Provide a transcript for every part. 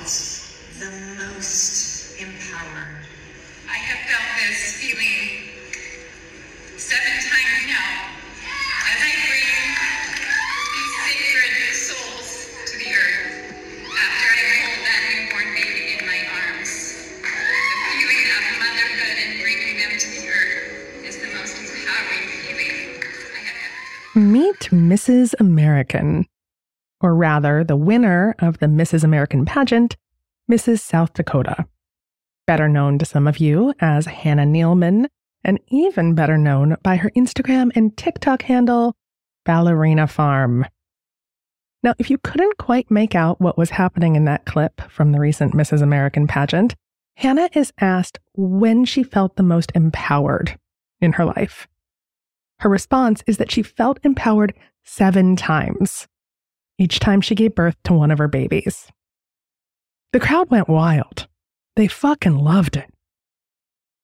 felt the most empowered? I have felt this feeling seven times now as I bring these sacred souls to the earth after I hold that newborn baby in my arms. The feeling of motherhood and bringing them to the earth is the most empowering feeling I have ever Meet Mrs. American, or rather, the winner of the Mrs. American pageant, Mrs. South Dakota. Better known to some of you as Hannah Neeleman, and even better known by her Instagram and TikTok handle, Ballerina Farm. Now, if you couldn't quite make out what was happening in that clip from the recent Mrs. American pageant, Hannah is asked when she felt the most empowered in her life. Her response is that she felt empowered seven times, each time she gave birth to one of her babies. The crowd went wild. They fucking loved it.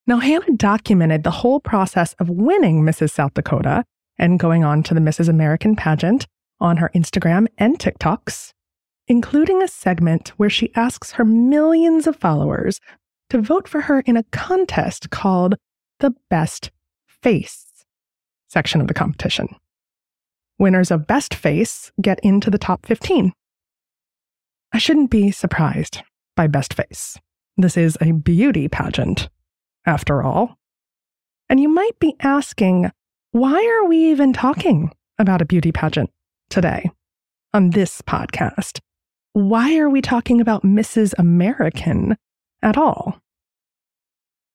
Now, Hannah documented the whole process of winning Mrs. South Dakota and going on to the Mrs. American pageant on her Instagram and TikToks, including a segment where she asks her millions of followers to vote for her in a contest called the Best Face section of the competition. Winners of Best Face get into the top 15. I shouldn't be surprised by Best Face. This is a beauty pageant, after all. And you might be asking, why are we even talking about a beauty pageant today on this podcast? Why are we talking about Mrs. American at all?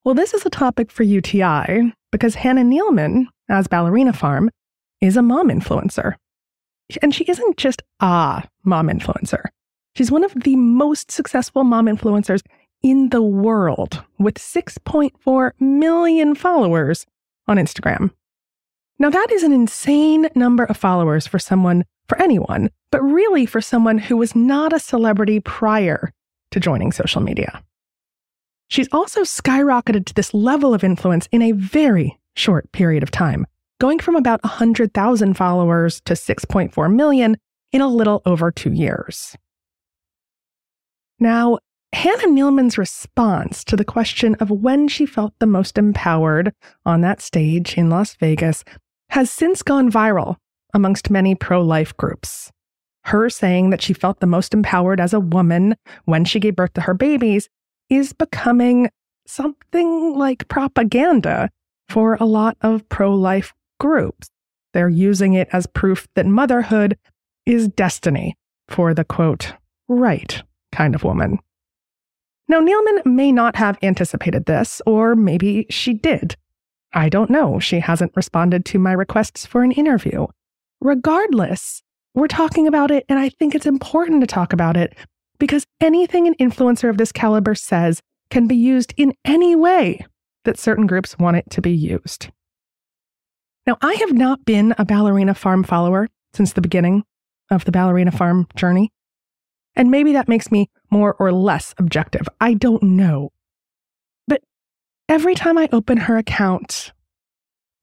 Well, this is a topic for UTI because Hannah Neeleman, as Ballerina Farm, is a mom influencer. And she isn't just a mom influencer. She's one of the most successful mom influencers in the world with 6.4 million followers on Instagram. Now, that is an insane number of followers for someone, for anyone, but really for someone who was not a celebrity prior to joining social media. She's also skyrocketed to this level of influence in a very short period of time, going from about 100,000 followers to 6.4 million in a little over two years. Now, Hannah Neeleman's response to the question of when she felt the most empowered on that stage in Las Vegas has since gone viral amongst many pro life groups. Her saying that she felt the most empowered as a woman when she gave birth to her babies is becoming something like propaganda for a lot of pro life groups. They're using it as proof that motherhood is destiny for the quote, right kind of woman. Now, Neeleman may not have anticipated this, or maybe she did. I don't know. She hasn't responded to my requests for an interview. Regardless, we're talking about it, and I think it's important to talk about it because anything an influencer of this caliber says can be used in any way that certain groups want it to be used. Now, I have not been a Ballerina Farm follower since the beginning of the Ballerina Farm journey. And maybe that makes me more or less objective. I don't know. But every time I open her account,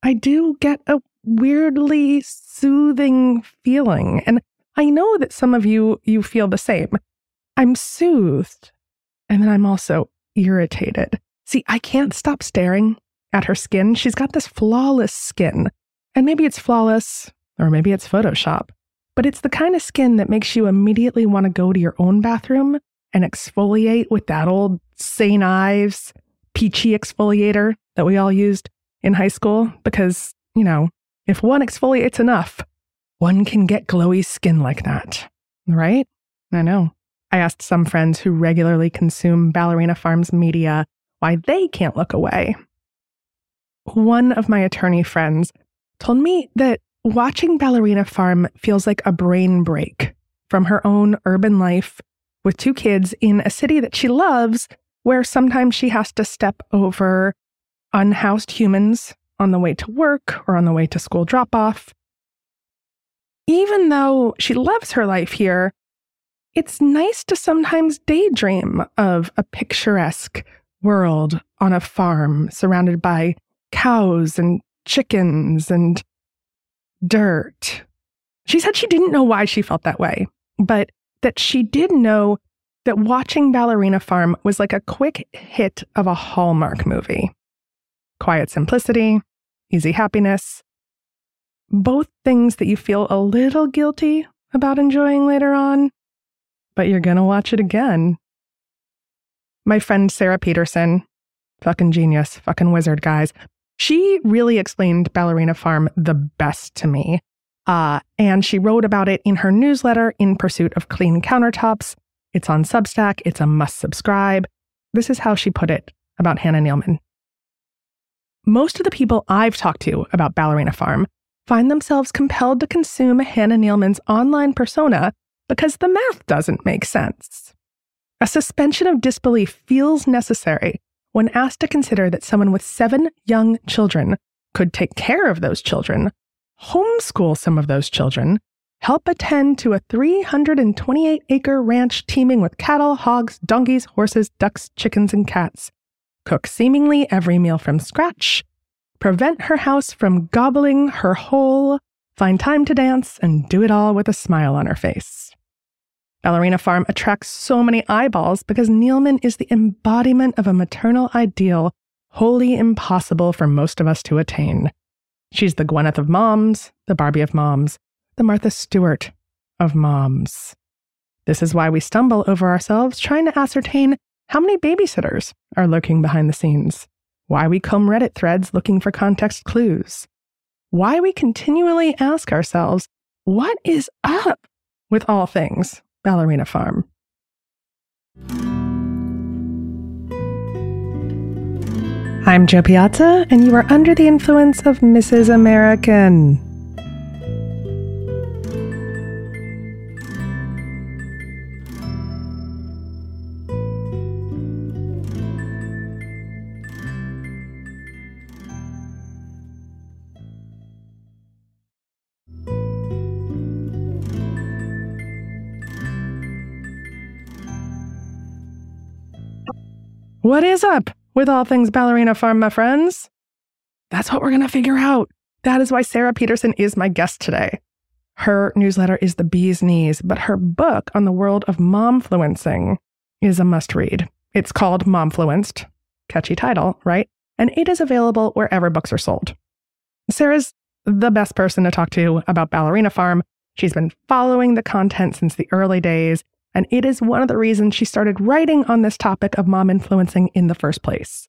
I do get a weirdly soothing feeling. And I know that some of you you feel the same. I'm soothed and then I'm also irritated. See, I can't stop staring at her skin. She's got this flawless skin. And maybe it's flawless or maybe it's Photoshop but it's the kind of skin that makes you immediately want to go to your own bathroom and exfoliate with that old St. Ives peachy exfoliator that we all used in high school. Because, you know, if one exfoliates enough, one can get glowy skin like that. Right? I know. I asked some friends who regularly consume Ballerina Farms media why they can't look away. One of my attorney friends told me that Watching Ballerina Farm feels like a brain break from her own urban life with two kids in a city that she loves, where sometimes she has to step over unhoused humans on the way to work or on the way to school drop off. Even though she loves her life here, it's nice to sometimes daydream of a picturesque world on a farm surrounded by cows and chickens and dirt. She said she didn't know why she felt that way, but that she did know that watching Ballerina Farm was like a quick hit of a Hallmark movie. Quiet simplicity, easy happiness, both things that you feel a little guilty about enjoying later on, but you're gonna watch it again. My friend Sara Petersen, fucking genius, fucking wizard, guys, she really explained Ballerina Farm the best to me. Uh, and she wrote about it in her newsletter, In Pursuit of Clean Countertops. It's on Substack, it's a must subscribe. This is how she put it about Hannah Neeleman. Most of the people I've talked to about Ballerina Farm find themselves compelled to consume Hannah Neeleman's online persona because the math doesn't make sense. A suspension of disbelief feels necessary when asked to consider that someone with seven young children could take care of those children, homeschool some of those children, help attend to a 328 acre ranch teeming with cattle, hogs, donkeys, horses, ducks, chickens, and cats, cook seemingly every meal from scratch, prevent her house from gobbling her whole, find time to dance, and do it all with a smile on her face. Ballerina Farm attracts so many eyeballs because Neeleman is the embodiment of a maternal ideal wholly impossible for most of us to attain. She's the Gwyneth of moms, the Barbie of moms, the Martha Stewart of moms. This is why we stumble over ourselves trying to ascertain how many babysitters are lurking behind the scenes, why we comb Reddit threads looking for context clues, why we continually ask ourselves, what is up with all things Ballerina Farm. I'm Jo Piazza, and you are under the influence of Mrs. American. What is up with all things Ballerina Farm, my friends? That's what we're going to figure out. That is why Sara Petersen is my guest today. Her newsletter is the bee's knees, but her book on the world of momfluencing is a must read. It's called Momfluenced. Catchy title, right? And it is available wherever books are sold. Sara's the best person to talk to about Ballerina Farm. She's been following the content since the early days and it is one of the reasons she started writing on this topic of mom influencing in the first place.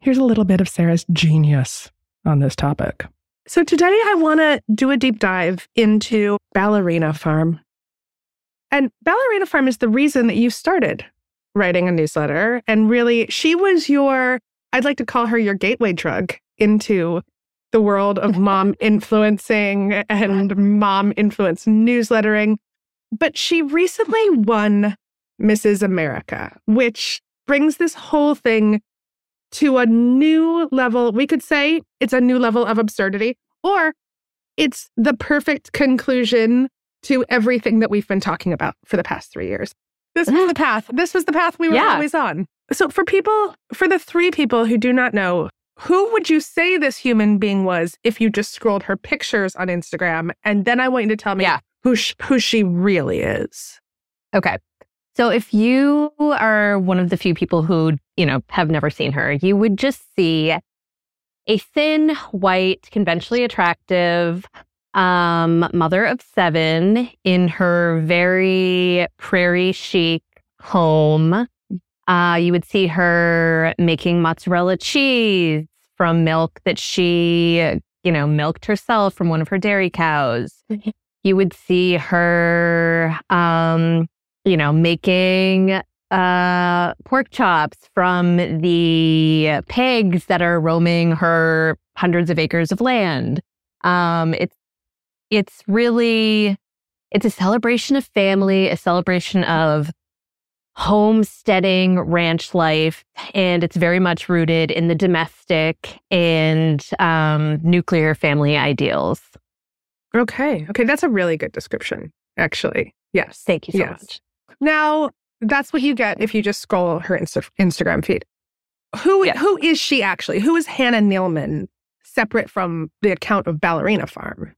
Here's a little bit of Sara's genius on this topic. So, today I want to do a deep dive into Ballerina Farm. And Ballerina Farm is the reason that you started writing a newsletter. And really, she was your, I'd like to call her your gateway drug into the world of mom influencing and mom influence newslettering. But she recently won Mrs. America, which brings this whole thing to a new level. We could say it's a new level of absurdity, or it's the perfect conclusion to everything that we've been talking about for the past three years. This was mm. the path. This was the path we were yeah. always on. So, for people, for the three people who do not know, who would you say this human being was if you just scrolled her pictures on Instagram? And then I want you to tell me yeah who sh- who she really is. Okay. So if you are one of the few people who, you know, have never seen her, you would just see a thin, white, conventionally attractive um, mother of seven in her very prairie chic home. Uh, you would see her making mozzarella cheese from milk that she, you know, milked herself from one of her dairy cows. You would see her, um, you know, making uh, pork chops from the pigs that are roaming her hundreds of acres of land. Um, it's it's really it's a celebration of family, a celebration of homesteading ranch life, and it's very much rooted in the domestic and um, nuclear family ideals. Okay. Okay. That's a really good description, actually. Yes. Thank you so yes. much. Now, that's what you get if you just scroll her Insta- Instagram feed. Who yes. who is she actually? Who is Hannah Neeleman separate from the account of Ballerina Farm?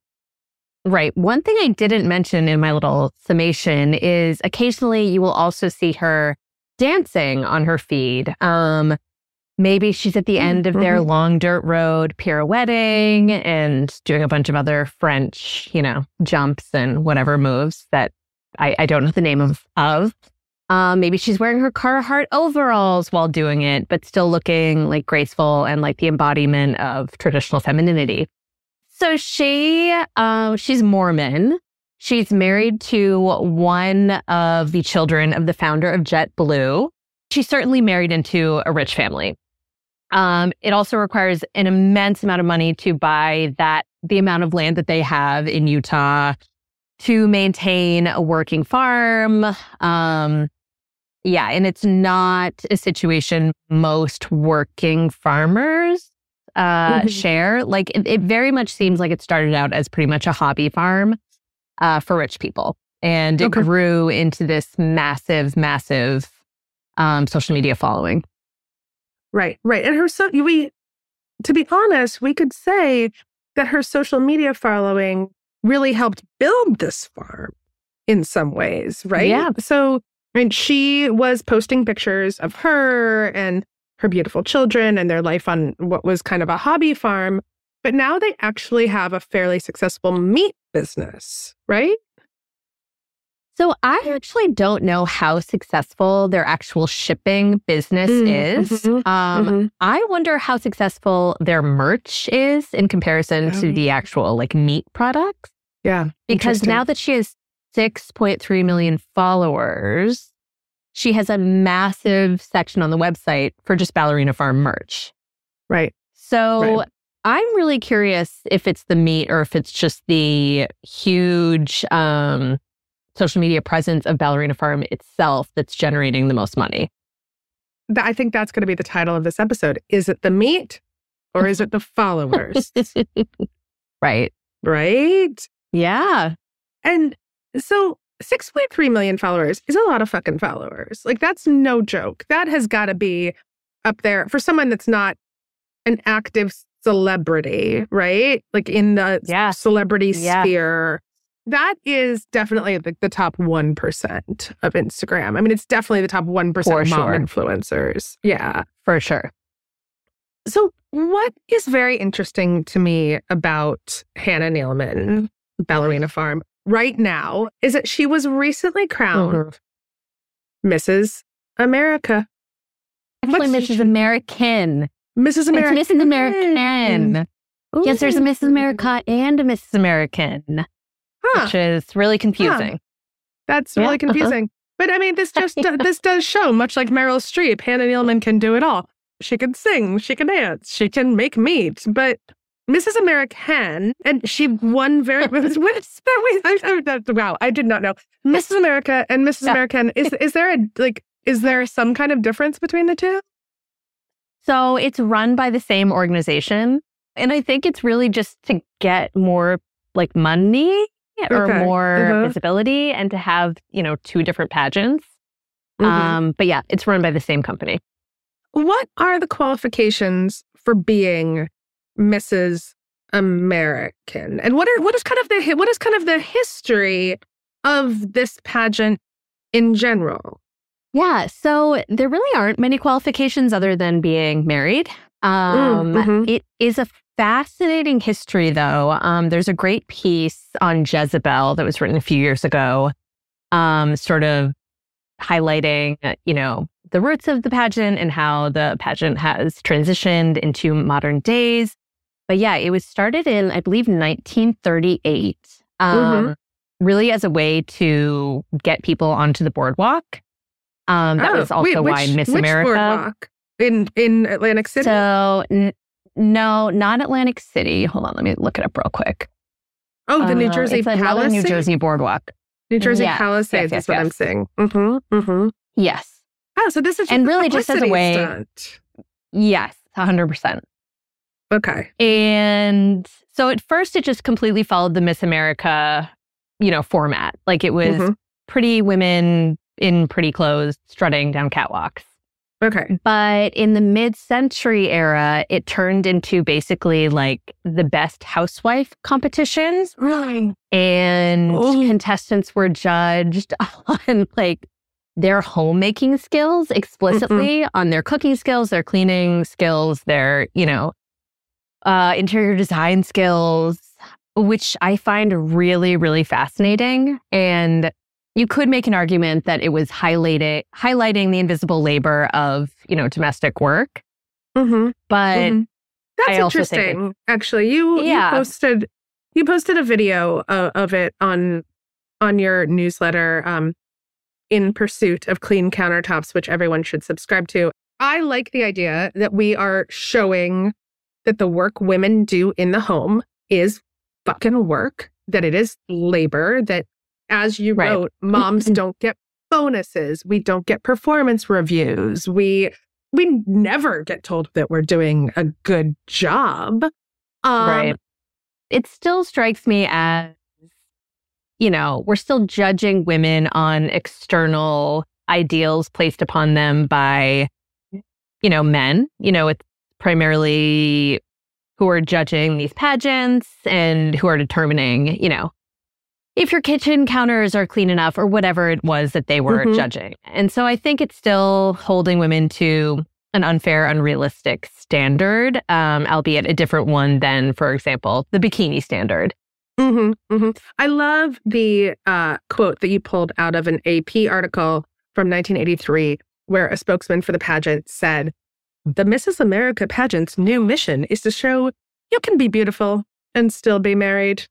Right. One thing I didn't mention in my little summation is occasionally you will also see her dancing on her feed. Um, maybe she's at the end of their long dirt road pirouetting and doing a bunch of other French, you know, jumps and whatever moves that I, I don't know the name of. of. Um, maybe she's wearing her Carhartt overalls while doing it, but still looking like graceful and like the embodiment of traditional femininity. So she, um, she's Mormon. She's married to one of the children of the founder of JetBlue. She's certainly married into a rich family. Um, it also requires an immense amount of money to buy that the amount of land that they have in Utah to maintain a working farm. Um, yeah, and it's not a situation most working farmers uh, Mhm. share. Like it, it very much seems like it started out as pretty much a hobby farm uh, for rich people, and it Okay. grew into this massive, massive um, social media following. Right, right. And her so we to be honest, we could say that her social media following really helped build this farm in some ways, right? Yeah. So I mean she was posting pictures of her and her beautiful children and their life on what was kind of a hobby farm. But now they actually have a fairly successful meat business, right? So I actually don't know how successful their actual shipping business Mm, is. mhm, Um, Mhm. I wonder how successful their merch is in comparison to Oh. the actual like meat products. Yeah. Because now that she has 6.3 million followers, she has a massive section on the website for just Ballerina Farm merch. Right. So Right. I'm really curious if it's the meat or if it's just the huge um, social media presence of Ballerina Farm itself that's generating the most money. I think that's going to be the title of this episode. Is it the meat or is it the followers? right. right? Yeah. And so 6.3 million followers is a lot of fucking followers. Like that's no joke. That has got to be up there for someone that's not an active celebrity, right? Like in the Yeah. celebrity Yeah. sphere. That is definitely the, the top 1% of Instagram. I mean, it's definitely the top 1% For of mom sure. influencers. Yeah. For sure. So, what is very interesting to me about Hannah Neeleman, Ballerina Farm, right now is that she was recently crowned Mm-hmm. Mrs. America. Actually, What's- Mrs. American. Mrs. America. It's Mrs. American. Yes, there's a Mrs. America and a Mrs. American, Huh, which is really confusing. that's Yeah, really uh-huh. confusing. But I mean, this just this does show, much like Meryl Streep, Hannah Neeleman can do it all. She can sing, she can dance, she can make meat. But Mrs. American, and she won very. what is that? Wait, I, I, that- wow, I did not know. Mrs. America and Mrs. Yeah. American. Is is there a like? Is there some kind of difference between the two? So it's run by the same organization. And I think it's really just to get more like money or Okay. more Uh-huh. visibility and to have, you know, two different pageants. Mhm. Um, but yeah, it's run by the same company. What are the qualifications for being Mrs. American? And what are what is kind of the what is kind of the history of this pageant in general? Yeah. So there really aren't many qualifications other than being married. Um, mhm. it is a fascinating history, though. Um, there's a great piece on Jezebel that was written a few years ago, um, sort of highlighting, uh, you know, the roots of the pageant and how the pageant has transitioned into modern days. But yeah, it was started in, I believe, 1938, um, really as a way to get people onto the boardwalk. Um, that Oh, was also wait, why which- Miss which America. boardwalk? in in Atlantic City. So, n- no, not Atlantic City. Hold on, let me look it up real quick. oh, the New Uh, Jersey it's another Palisades. New Jersey boardwalk. New Jersey Yes, Palisades yes, is what yes, I'm saying. Mm-hmm. Mm-hmm. Yes, Oh, so this is And really just as a way- stunt. yes, hundred percent. Okay. And so at first, it just completely followed the Miss America, you know, format. Like it was Mhm. pretty women in pretty clothes strutting down catwalks. Okay. But in the mid century era, it turned into basically like the best housewife competitions. Really? And Oh. contestants were judged on like their homemaking skills explicitly, on their cooking skills, their cleaning skills, their, you know, uh, interior design skills, which I find really, really fascinating. And you could make an argument that it was highlighting highlighting the invisible labor of, you know, domestic work. Mm-hmm. But Mhm. That's I interesting. Actually, you Yeah. you posted you posted a video uh, of it on on your newsletter um in pursuit of clean countertops which everyone should subscribe to. I like the idea that we are showing that the work women do in the home is fucking work, that it is labor, that as you Right. wrote, moms don't get bonuses, we don't get performance reviews. We we never get told that we're doing a good job. Um, right. It still strikes me as, you know, we're still judging women on external ideals placed upon them by, you know, men. You know, it's primarily who are judging these pageants and who are determining, you know, if your kitchen counters are clean enough or whatever it was that they were Mhm. judging. And so I think it's still holding women to an unfair, unrealistic standard, um, albeit a different one than, for example, the bikini standard. hmm hmm I love the uh, quote that you pulled out of an AP article from 1983, where a spokesman for the pageant said, The Mrs. America pageant's new mission is to show you can be beautiful and still be married.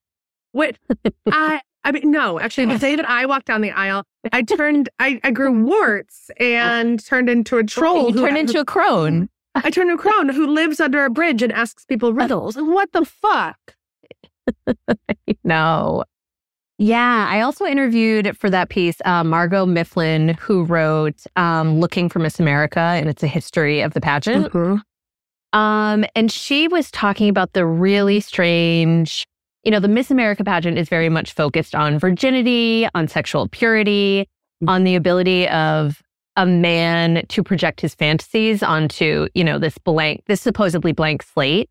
What I I mean, no, actually, the day that I walked down the aisle, I turned, I, I grew warts and turned into a troll. you who- turn into a crone. I turned into a crone who lives under a bridge and asks people riddles. What the fuck? no. Yeah, I also interviewed for that piece uh, Margot Mifflin, who wrote um, "Looking for Miss America," and it's a history of the pageant. Mhm. Um, and she was talking about the really strange, you know, the Miss America pageant is very much focused on virginity, on sexual purity, mm-hmm. on the ability of a man to project his fantasies onto, you know, this blank, this supposedly blank slate.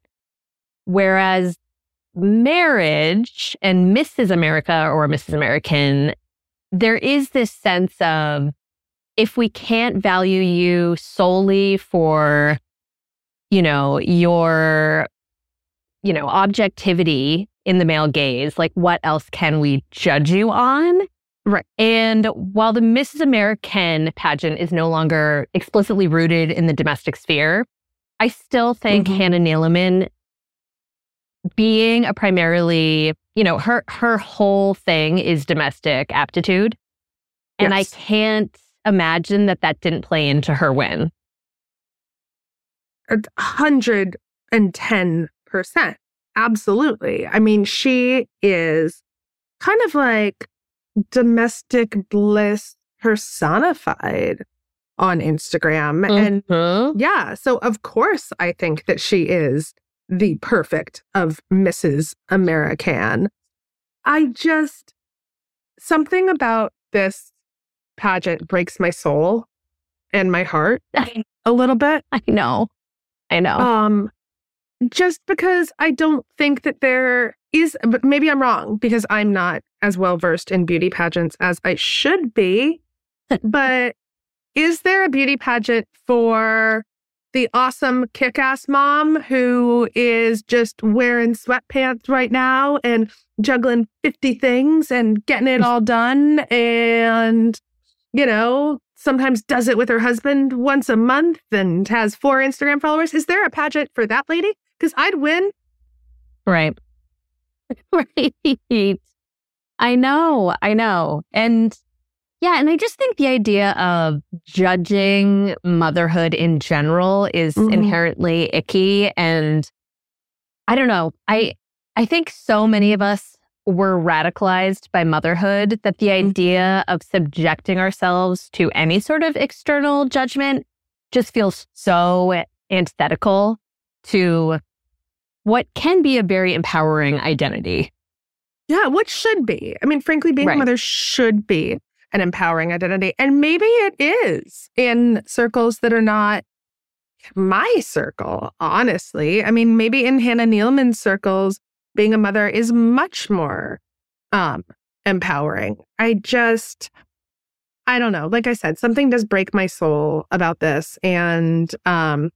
Whereas marriage and Mrs. America or Mrs. American, there is this sense of if we can't value you solely for you know, your, you know, objectivity in the male gaze. Like, what else can we judge you on? Right. And while the Mrs. American pageant is no longer explicitly rooted in the domestic sphere, I still think mm-hmm. Hannah Neeleman being a primarily, you know, her her whole thing is domestic aptitude. And yes. I can't imagine that that didn't play into her win. 110%. Absolutely. I mean, she is kind of like domestic bliss personified on Instagram. And Mhm. yeah, so of course, I think that she is the perfect of Mrs. American. I just, something about this pageant breaks my soul and my heart a little bit. I know. I know. Um, just because I don't think that there is, but maybe I'm wrong because I'm not as well versed in beauty pageants as I should be. but is there a beauty pageant for the awesome kick ass mom who is just wearing sweatpants right now and juggling 50 things and getting it all done and, you know, sometimes does it with her husband once a month and has four Instagram followers. Is there a pageant for that lady? Because I'd win. right. right. I know. I know. And yeah, and I just think the idea of judging motherhood in general is Mhm. inherently icky and I don't know. I I think so many of us were radicalized by motherhood that the idea of subjecting ourselves to any sort of external judgment just feels so antithetical to what can be a very empowering identity. Yeah, what should be? I mean, frankly, being Right. a mother should be an empowering identity. And maybe it is in circles that are not my circle, honestly. I mean, maybe in Hannah Needleman's circles, being a mother is much more um, empowering. I just, I don't know. Like I said, something does break my soul about this. And um,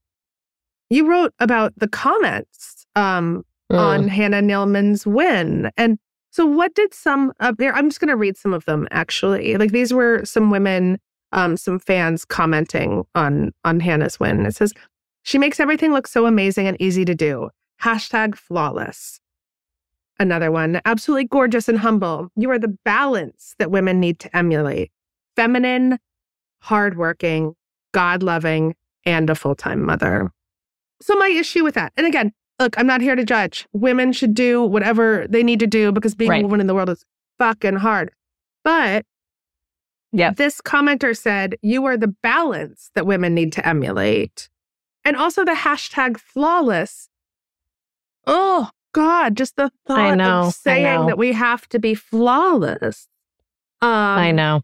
you wrote about the comments um, mm. on Hannah Needleman's win. And so, what did some of there? I'm just going to read some of them actually. Like these were some women, um, some fans commenting on on Hannah's win. It says she makes everything look so amazing and easy to do. Hashtag flawless. Another one, absolutely gorgeous and humble. You are the balance that women need to emulate. Feminine, hardworking, God loving, and a full time mother. So, my issue with that, and again, look, I'm not here to judge. Women should do whatever they need to do because being right. a woman in the world is fucking hard. But yeah, this commenter said, You are the balance that women need to emulate. And also the hashtag flawless. Oh, God, just the thought know, of saying that we have to be flawless. Um, I know.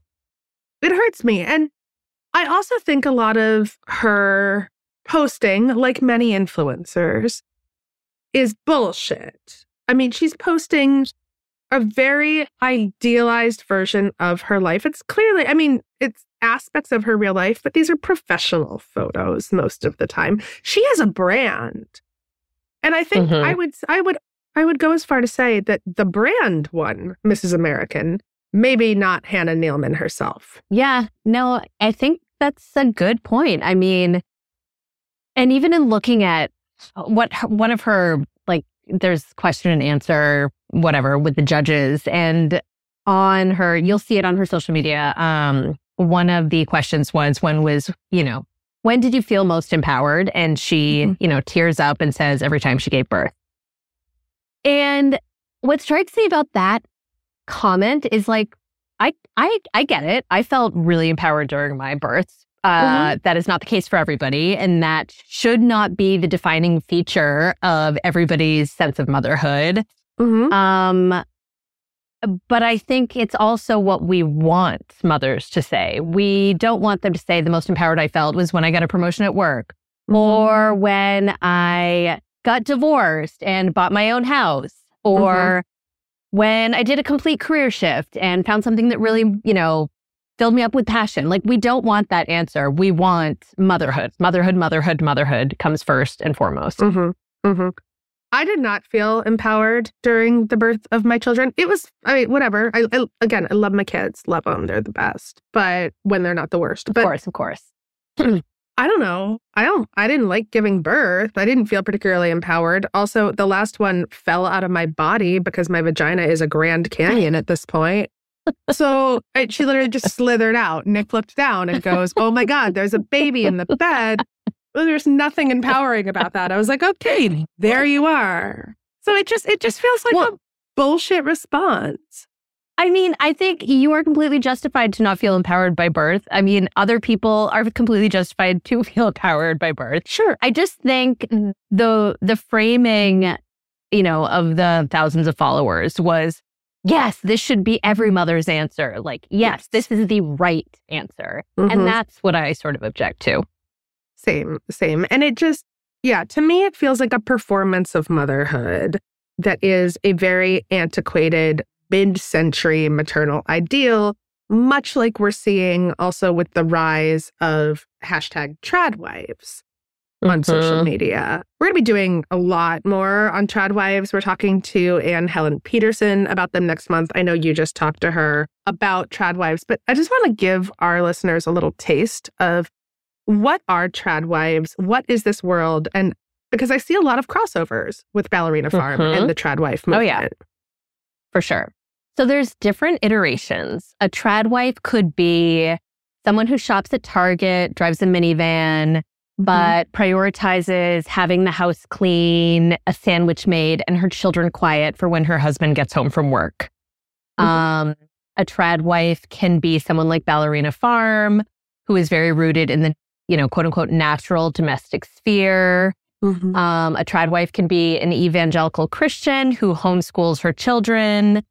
It hurts me. And I also think a lot of her posting, like many influencers, is bullshit. I mean, she's posting a very idealized version of her life. It's clearly, I mean, it's aspects of her real life, but these are professional photos most of the time. She has a brand. And I think mm-hmm. I would I would I would go as far to say that the brand won Mrs. American, maybe not Hannah Needleman herself. Yeah, no, I think that's a good point. I mean, and even in looking at what one of her like there's question and answer whatever with the judges and on her you'll see it on her social media um one of the questions was when was you know when did you feel most empowered? And she mm-hmm. you know tears up and says every time she gave birth. And what strikes me about that comment is like i i i get it. I felt really empowered during my births uh, mm-hmm. that is not the case for everybody. And that should not be the defining feature of everybody's sense of motherhood. Mm-hmm. Um, but I think it's also what we want mothers to say. We don't want them to say the most empowered I felt was when I got a promotion at work mm-hmm. or when I got divorced and bought my own house or mm-hmm. when I did a complete career shift and found something that really, you know, filled me up with passion. Like, we don't want that answer. We want motherhood. Motherhood, motherhood, motherhood comes first and foremost. Mm-hmm. Mm-hmm. I did not feel empowered during the birth of my children. It was, I mean, whatever. I, I again, I love my kids, love them. They're the best. But when they're not the worst, of but, course, of course. I don't know. I don't. I didn't like giving birth. I didn't feel particularly empowered. Also, the last one fell out of my body because my vagina is a Grand Canyon at this point so I, she literally just slithered out. Nick looked down and goes, Oh my God, there's a baby in the bed. Well, there's nothing empowering about that. I was like, okay, there you are. So it just it just feels like well, a bullshit response. I mean, I think you are completely justified to not feel empowered by birth. I mean, other people are completely justified to feel empowered by birth. Sure. I just think the the framing, you know, of the thousands of followers was yes, this should be every mother's answer. Like, yes, yes. this is the right answer. Mm-hmm. And that's what I sort of object to. Same, same. And it just, yeah, to me, it feels like a performance of motherhood that is a very antiquated mid century maternal ideal, much like we're seeing also with the rise of hashtag trad wives on mm-hmm. social media. We're going to be doing a lot more on trad wives. We're talking to Anne Helen Petersen about them next month. I know you just talked to her about trad wives, but I just want to give our listeners a little taste of what are trad wives? What is this world? And because I see a lot of crossovers with Ballerina Farm mm-hmm. and the trad wife movement. Oh, yeah. For sure. So there's different iterations. A trad wife could be someone who shops at Target, drives a minivan. But mm-hmm. prioritizes having the house clean, a sandwich made, and her children quiet for when her husband gets home from work. Mm-hmm. Um, a trad wife can be someone like Ballerina Farm, who is very rooted in the, you know, quote unquote, natural domestic sphere. Mm-hmm. Um, a trad wife can be an evangelical Christian who homeschools her children.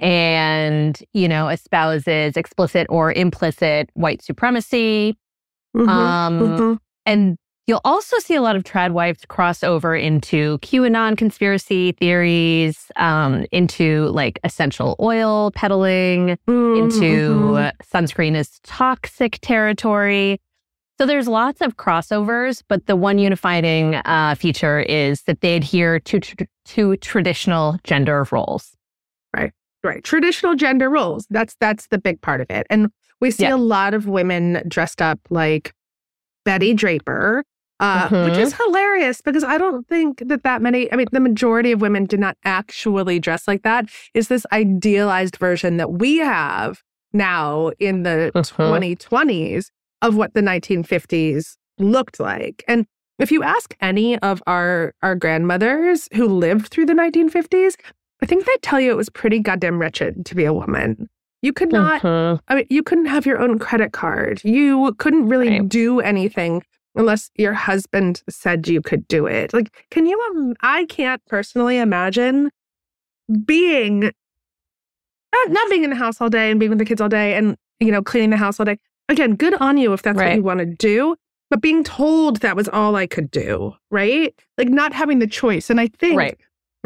and, you know, espouses explicit or implicit white supremacy. Mhm, Um, mhm. And you'll also see a lot of trad wives cross over into QAnon conspiracy theories, um, into like essential oil peddling, into Mhm. uh, sunscreen is toxic territory. So there's lots of crossovers, but the one unifying uh, feature is that they adhere to tr- to traditional gender roles. Right, right traditional gender roles that's that's the big part of it and we see Yeah. a lot of women dressed up like betty draper uh, which Mhm. is hilarious because i don't think that that many i mean the majority of women did not actually dress like that is this idealized version that we have now in the Mhm. 2020s of what the 1950s looked like and if you ask any of our our grandmothers who lived through the 1950s I think they'd tell you it was pretty goddamn wretched to be a woman. You could not, Mhm. I mean, you couldn't have your own credit card. You couldn't really Right. do anything unless your husband said you could do it. Like, can you, um, I can't personally imagine being, not, not being in the house all day and being with the kids all day and, you know, cleaning the house all day. Again, good on you if that's what you want to do. But being told that was all I could do, right? Like not having the choice. And I think Right.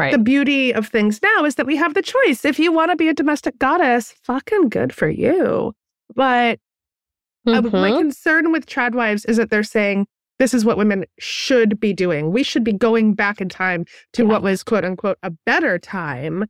Right. the beauty of things now is that we have the choice. If you want to be a domestic goddess, fucking good for you. But uh, my Mhm. concern with trad wives is that they're saying this is what women should be doing. We should be going back in time to Yeah. what was quote unquote a better time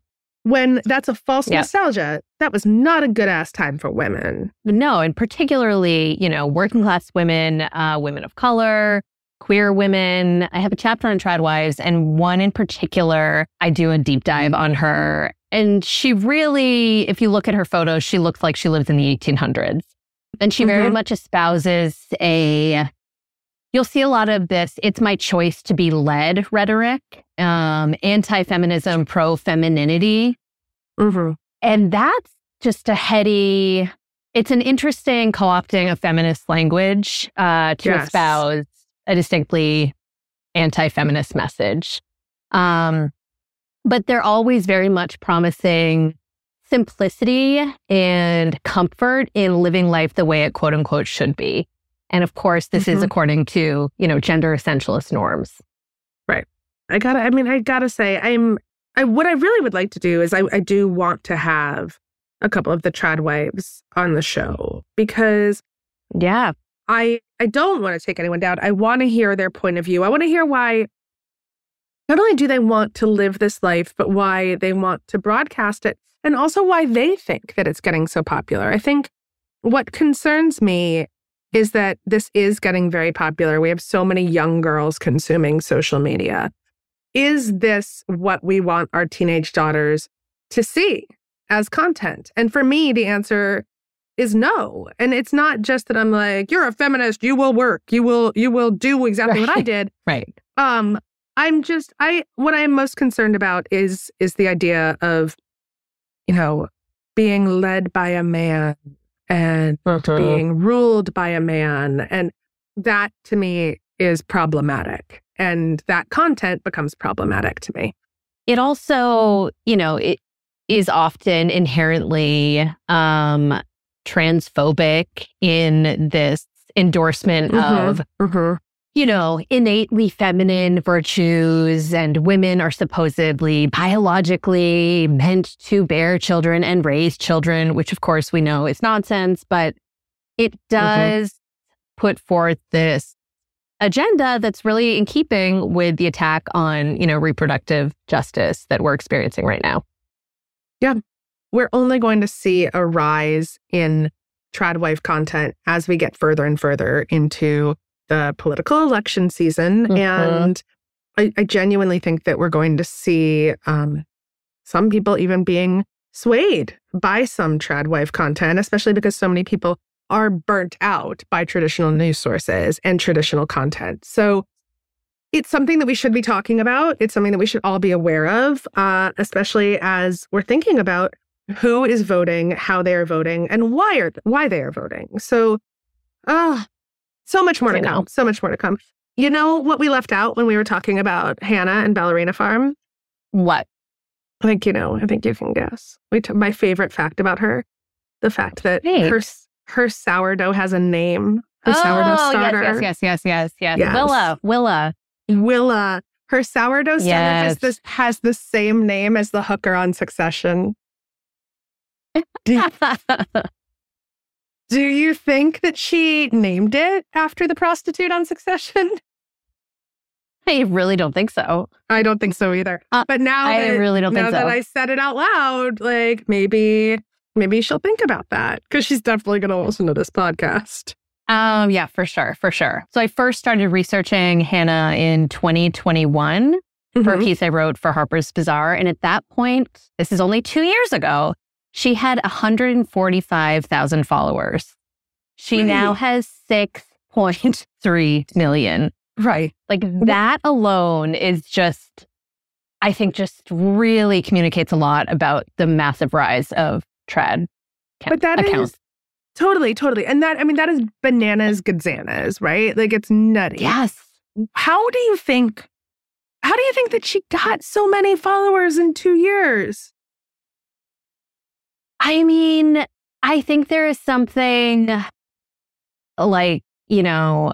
when that's a false nostalgia. That was not a good ass time for women. No, and particularly, you know, working class women, uh, women of color, queer women. I have a chapter on trad wives, and one in particular, I do a deep dive on her. And she really, if you look at her photos, she looks like she lives in the 1800s. And she very Mhm. much espouses a, you'll see a lot of this, it's my choice to be led rhetoric, um, anti feminism, pro femininity. Mm-hmm. And that's just a heady, it's an interesting co opting of feminist language uh, to Yes. espouse a distinctly anti feminist message. Um, but they're always very much promising simplicity and comfort in living life the way it quote unquote should be. And of course, this is Mhm. according to, you know, gender essentialist norms. Right. I gotta, I mean, I gotta say, I'm, I, what I really would like to do is I, I do want to have a couple of the trad wives on the show because Yeah. I, I don't want to take anyone down. I want to hear their point of view. I want to hear why not only do they want to live this life, but why they want to broadcast it and also why they think that it's getting so popular. I think what concerns me is that this is getting very popular. We have so many young girls consuming social media. Is this what we want our teenage daughters to see as content? And for me, the answer is no. And it's not just that I'm like, you're a feminist, you will work, you will you will do exactly what I did. Right. Um, I'm just I what I'm most concerned about is is the idea of, you know, being led by a man and being ruled by a man. And that to me is problematic. And that content becomes problematic to me. it also, you know, it is often inherently um transphobic in this endorsement of, Mm-hmm. you know, innately feminine virtues and women are supposedly biologically meant to bear children and raise children, which of course we know is nonsense, but it does put forth this agenda that's really in keeping with the attack on, you know, reproductive justice that we're experiencing right now. We're only going to see a rise in trad wife content as we get further and further into the political election season. Mhm. And I, I genuinely think that we're going to see um, some people even being swayed by some trad wife content, especially because so many people are burnt out by traditional news sources and traditional content. So it's something that we should be talking about. It's something that we should all be aware of, uh, especially as we're thinking about who is voting, how they are voting, and why are why they are voting. So, ah, so much more to come. So much more to come. You know what we left out when we were talking about Hannah and Ballerina Farm? What? I think you know. I think you can guess. We t- my favorite fact about her, the fact that Great. her her sourdough has a name. Her sourdough oh, starter, yes, yes, yes, yes, yes, yes. Yes. Willa, Willa. Willa. Her sourdough starter has this has the same name as the hooker on Succession. Do, do you think that she named it after the prostitute on Succession? I really don't think so. I don't think so either. Uh, but now I that, really don't now think that so. I said it out loud, like maybe maybe she'll think about that because she's definitely going to listen to this podcast. Um, yeah, for sure, for sure. So I first started researching Hannah in 2021 for a Mhm. piece I wrote for Harper's Bazaar. And at that point, this is only two years ago, she had 145,000 followers. She Right. now has 6.3 million. Right. Like that alone is just, I think, just really communicates a lot about the massive rise of trad But that is totally, totally. And that, I mean, that is bananas gadzanas, right? Like it's nutty. Yes. How do you think, how do you think that she got so many followers in two years? I mean, I think there is something like, you know,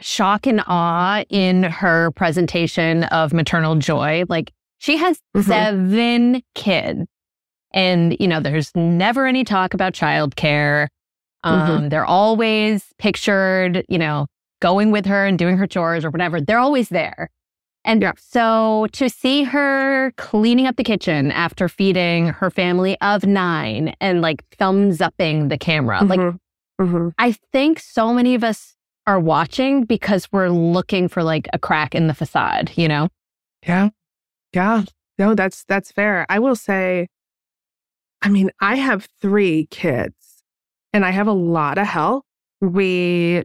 shock and awe in her presentation of maternal joy. Like, she has Mhm. seven kids, and, you know, there's never any talk about childcare. Um, They're always pictured, you know, going with her and doing her chores or whatever. They're always there. And Yeah. so to see her cleaning up the kitchen after feeding her family of nine and like thumbs upping the camera, like Mhm. Mhm. I think so many of us are watching because we're looking for like a crack in the facade, you know? Yeah. Yeah. No, that's that's fair. I will say I mean, I have 3 kids and I have a lot of help. We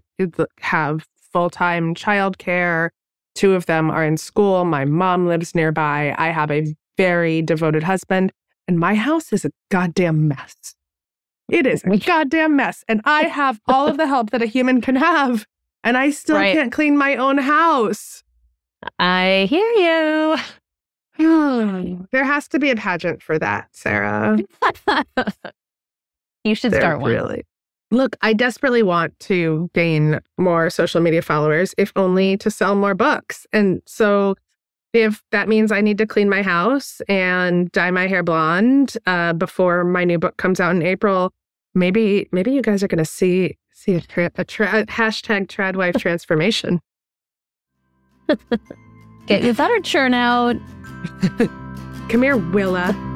have full-time childcare. Two of them are in school. My mom lives nearby. I have a very devoted husband, and my house is a goddamn mess. It is a goddamn mess, and I have all of the help that a human can have, and I still Right. can't clean my own house. I hear you. There has to be a pageant for that, Sara. you should There start one. Really. Look, I desperately want to gain more social media followers, if only to sell more books. And so, if that means I need to clean my house and dye my hair blonde uh, before my new book comes out in April, maybe maybe you guys are going to see see a, tra- a, tra- a hashtag tradwife transformation. Get your butter churn out. Come here, Willa.